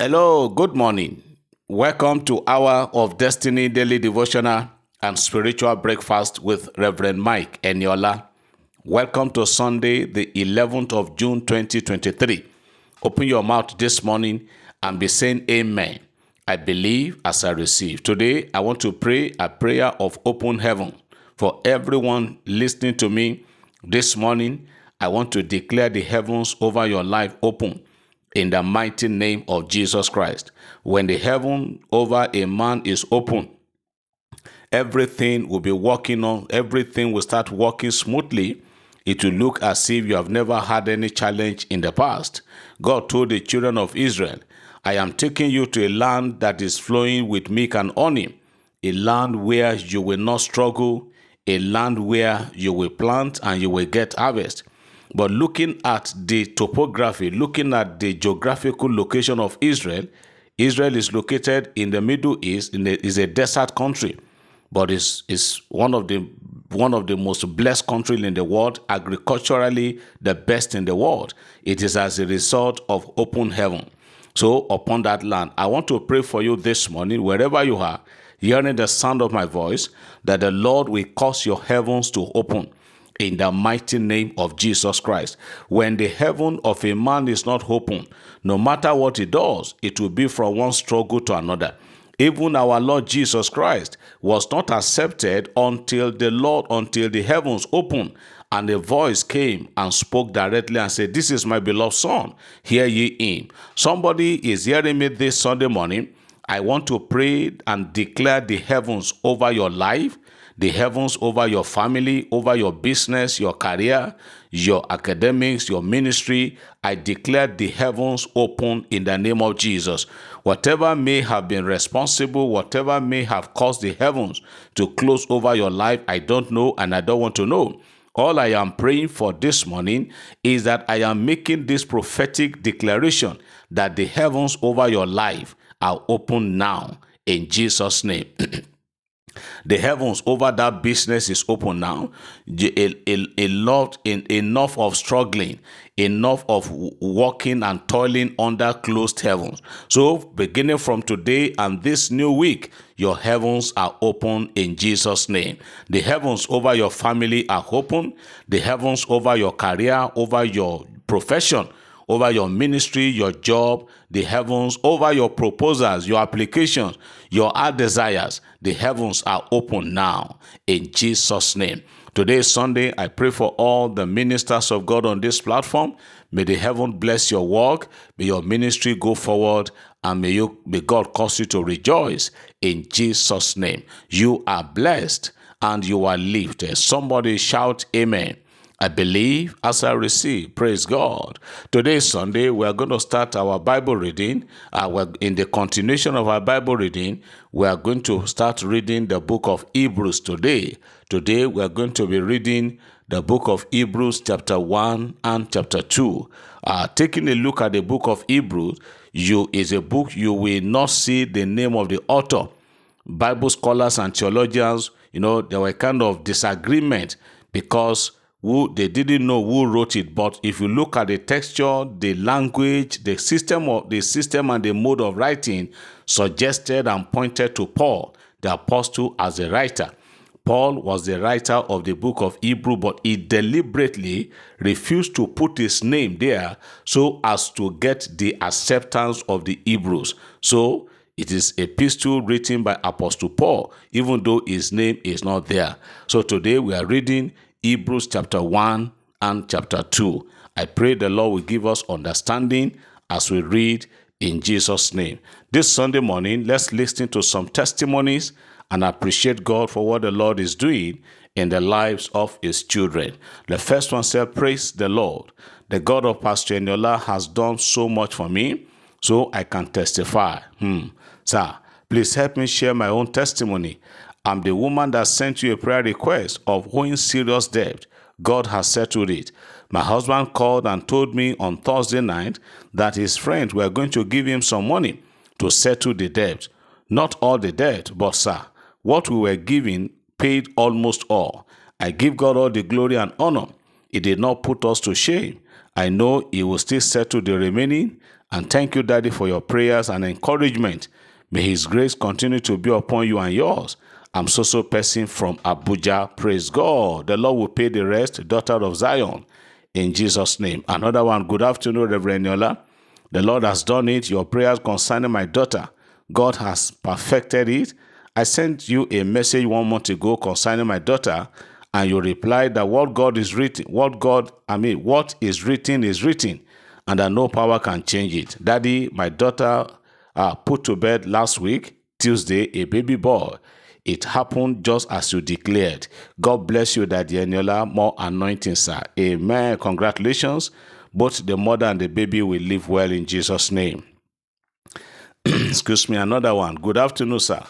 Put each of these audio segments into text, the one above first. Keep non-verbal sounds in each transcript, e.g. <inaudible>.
Hello, good morning. Welcome to Hour of Destiny Daily Devotional and Spiritual Breakfast with Reverend Mike Eniola. Welcome to Sunday, the 11th of June 2023. Open your mouth this morning and be saying Amen. I believe as I receive. Today, I want to pray a prayer of open heaven for everyone listening to me this morning. I want to declare the heavens over your life open in the mighty name of Jesus Christ. When the heaven over a man is open, everything will be working on, everything will start working smoothly. It will look as if you have never had any challenge in the past. God told the children of Israel, I am taking you to a land that is flowing with milk and honey, a land where you will not struggle, a land where you will plant and you will get harvest. But looking at the topography, looking at the geographical location of Israel, Israel is located in the Middle East, in the, is a desert country, but is is one of the one of the most blessed countries in the world, agriculturally the best in the world. It is as a result of open heaven. So upon that land, I want to pray for you this morning, wherever you are, hearing the sound of my voice, that the Lord will cause your heavens to open in the mighty name of Jesus Christ. When the heaven of a man is not open, no matter what he does, it will be from one struggle to another. Even our Lord Jesus Christ was not accepted until the Lord, until the heavens opened and a voice came and spoke directly and said, This is my beloved Son, hear ye him. Somebody is hearing me this Sunday morning. I want to pray and declare the heavens over your life the heavens over your family, over your business, your career, your academics, your ministry. I declare the heavens open in the name of Jesus. Whatever may have been responsible, whatever may have caused the heavens to close over your life, I don't know and I don't want to know. All I am praying for this morning is that I am making this prophetic declaration that the heavens over your life are open now in Jesus' name. <clears throat> the heavens over that business is open now. A, a, a lot in, enough of struggling enough of working and toiling under closed heavens. So beginning from today and this new week your heavens are open in jesus name. The heavens over your family are open. The heavens over your career over your profession over your ministry, your job, the heavens, over your proposals, your applications, your heart desires. The heavens are open now in Jesus' name. Today is Sunday. I pray for all the ministers of God on this platform. May the heaven bless your work. May your ministry go forward. And may you may God cause you to rejoice in Jesus' name. You are blessed and you are lifted. Somebody shout amen. I believe as I receive. Praise God. Today, Sunday, we are going to start our Bible reading. Uh, in the continuation of our Bible reading, we are going to start reading the book of Hebrews today. Today, we are going to be reading the book of Hebrews, chapter 1 and chapter 2. Uh, taking a look at the book of Hebrews, you is a book you will not see the name of the author. Bible scholars and theologians, you know, there were kind of disagreement because who they didn't know who wrote it. But if you look at the texture the language the system of the system and the mode of writing suggested and pointed to paul the apostle as a writer. Paul was the writer of the book of hebrew but he deliberately refused to put his name there so as to get the acceptance of the hebrews. So it is a epistle written by apostle paul even though his name is not there. So today we are reading Hebrews chapter 1 and chapter 2. I pray the Lord will give us understanding as we read in Jesus' name. This Sunday morning, let's listen to some testimonies and appreciate God for what the Lord is doing in the lives of his children. The first one said, Praise the Lord. The God of Pastor Eniola has done so much for me, so I can testify. Hmm. Sir, please help me share my own testimony. I'm the woman that sent you a prayer request of owing serious debt. God has settled it. My husband called and told me on Thursday night that his friends were going to give him some money to settle the debt. Not all the debt, but sir, what we were giving paid almost all. I give God all the glory and honor. He did not put us to shame. I know he will still settle the remaining And thank you, Daddy, for your prayers and encouragement. May His grace continue to be upon you and yours. I'm so so person from Abuja. Praise God. The Lord will pay the rest, daughter of Zion, in Jesus' name. Another one. Good afternoon, Reverend Eniola. The Lord has done it. Your prayers concerning my daughter, God has perfected it. I sent you a message one month ago concerning my daughter, and you replied that what God is written, what God, I mean, what is written is written, and that no power can change it. Daddy, my daughter uh, put to bed last week, Tuesday, a baby boy. It happened just as you declared. God bless you, Daddy Eniola. More anointing, sir. Amen. Congratulations. Both the mother and the baby will live well in Jesus' name. <clears throat> Excuse me, another one. Good afternoon, sir.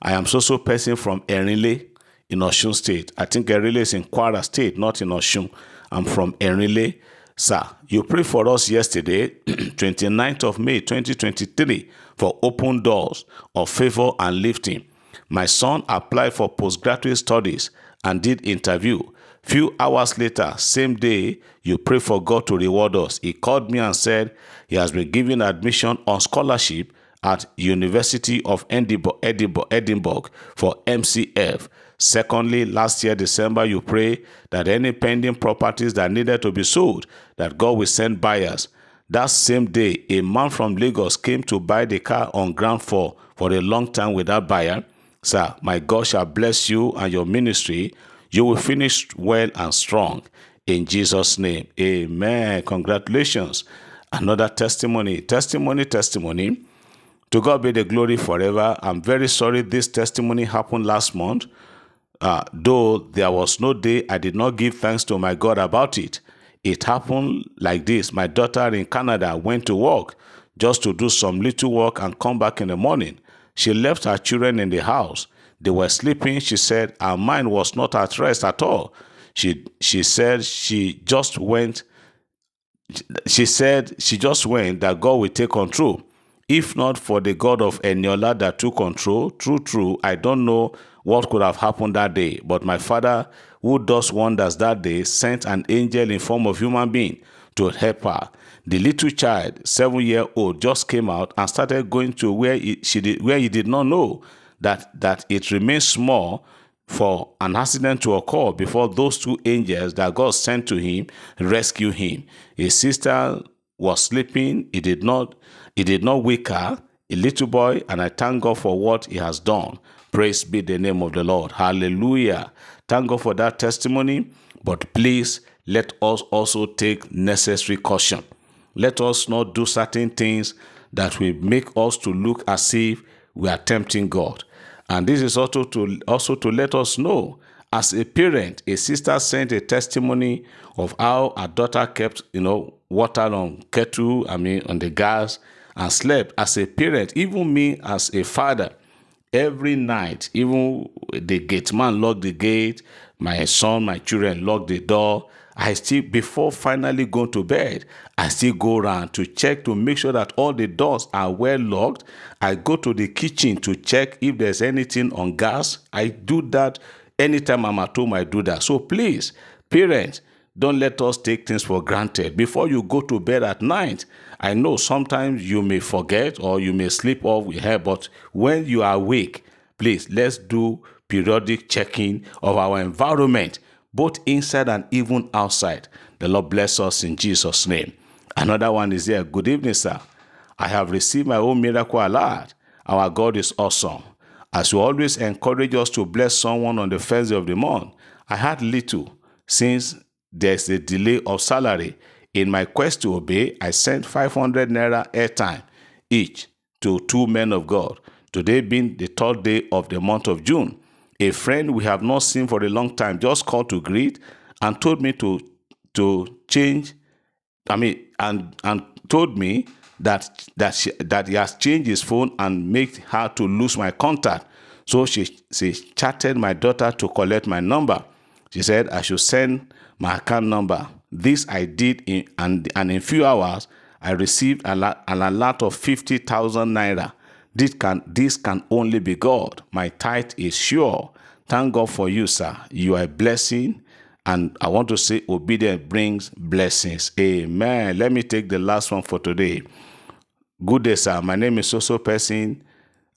I am so-so person from Erinle in Osun State. I think Erinle is in Kwara State, not in Osun. I'm from Erinle. Sir, you prayed for us yesterday, <clears throat> 29th of May 2023, for open doors of favor and lifting. My son applied for postgraduate studies and did interview. Few hours later, same day, you pray for God to reward us. He called me and said he has been given admission on scholarship at University of Edinburgh, for MCF. Secondly, last year, December, you pray that any pending properties that needed to be sold, that God will send buyers. That same day, a man from Lagos came to buy the car on ground floor for a long time without buyer. Sir, my God shall bless you and your ministry. You will finish well and strong. In Jesus' name, amen. Congratulations. Another testimony, testimony, testimony. To God be the glory forever. I'm very sorry this testimony happened last month. Uh, though there was no day I did not give thanks to my God about it. It happened like this. My daughter in Canada went to work just to do some little work and come back in the morning. She left her children in the house. They were sleeping. She said her mind was not at rest at all. She she said she just went. She said she just went that God will take control. If not for the God of Eniola that took control, true, true, I don't know what could have happened that day. But my father, who does wonders that day, sent an angel in form of human being to help her. The little child, seven year old, just came out and started going to where he, she did, where he did not know that that it remains small for an accident to occur before those two angels that God sent to him rescue him. His sister was sleeping. He did not. He did not wake her. A little boy, and I thank God for what He has done. Praise be the name of the Lord. Hallelujah. Thank God for that testimony. But please let us also take necessary caution. Let us not do certain things that will make us to look as if we are tempting God. And this is also to also to let us know as a parent, a sister sent a testimony of how her daughter kept, you know, water on kettle, I mean, on the gas, and slept. As a parent, even me as a father, every night, even the gate man locked the gate, my son, my children locked the door. I still, before finally going to bed, I still go around to check to make sure that all the doors are well locked. I go to the kitchen to check if there's anything on gas. I do that anytime I'm at home, I do that. So please, parents, don't let us take things for granted. Before you go to bed at night, I know sometimes you may forget or you may sleep off with her, but when you are awake, please let's do periodic checking of our environment, both inside and even outside. The Lord bless us in Jesus' name. Another one is here. Good evening, sir. I have received my own miracle alert. Our God is awesome. As you always encourage us to bless someone on the first day of the month, I had little since there's a delay of salary. In my quest to obey, I sent 500 naira airtime each to two men of God. Today being the third day of the month of June, a friend we have not seen for a long time just called to greet and told me to to change. I mean, and and told me that that she, that he has changed his phone and made her to lose my contact. So she she chatted my daughter to collect my number. She said I should send my account number. This I did, in, and, and in few hours, I received an alert of 50,000 naira. This can, this can only be God. My tithe is sure. Thank God for you, sir. You are a blessing. And I want to say obedience brings blessings. Amen. Let me take the last one for today. Good day, sir. My name is Soso Person.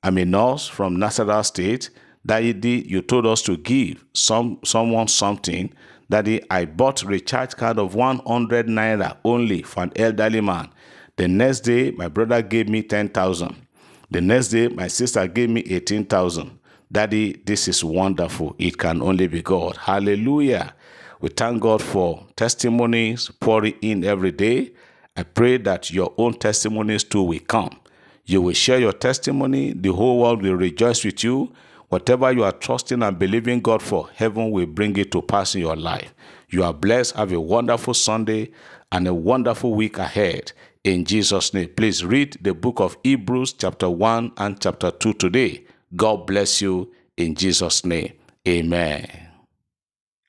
I'm a nurse from Nasarawa State. Daddy, you told us to give some someone something. Daddy, I bought recharge card of 100 naira only for an elderly man. The next day, my brother gave me 10,000. The next day, my sister gave me 18,000. Daddy, this is wonderful. It can only be God. Hallelujah. We thank God for testimonies pouring in every day. I pray that your own testimonies too will come. You will share your testimony. The whole world will rejoice with you. Whatever you are trusting and believing God for, heaven will bring it to pass in your life. You are blessed. Have a wonderful Sunday and a wonderful week ahead. In Jesus' name, please read the book of Hebrews, chapter 1 and chapter 2 today. God bless you in Jesus' name. Amen.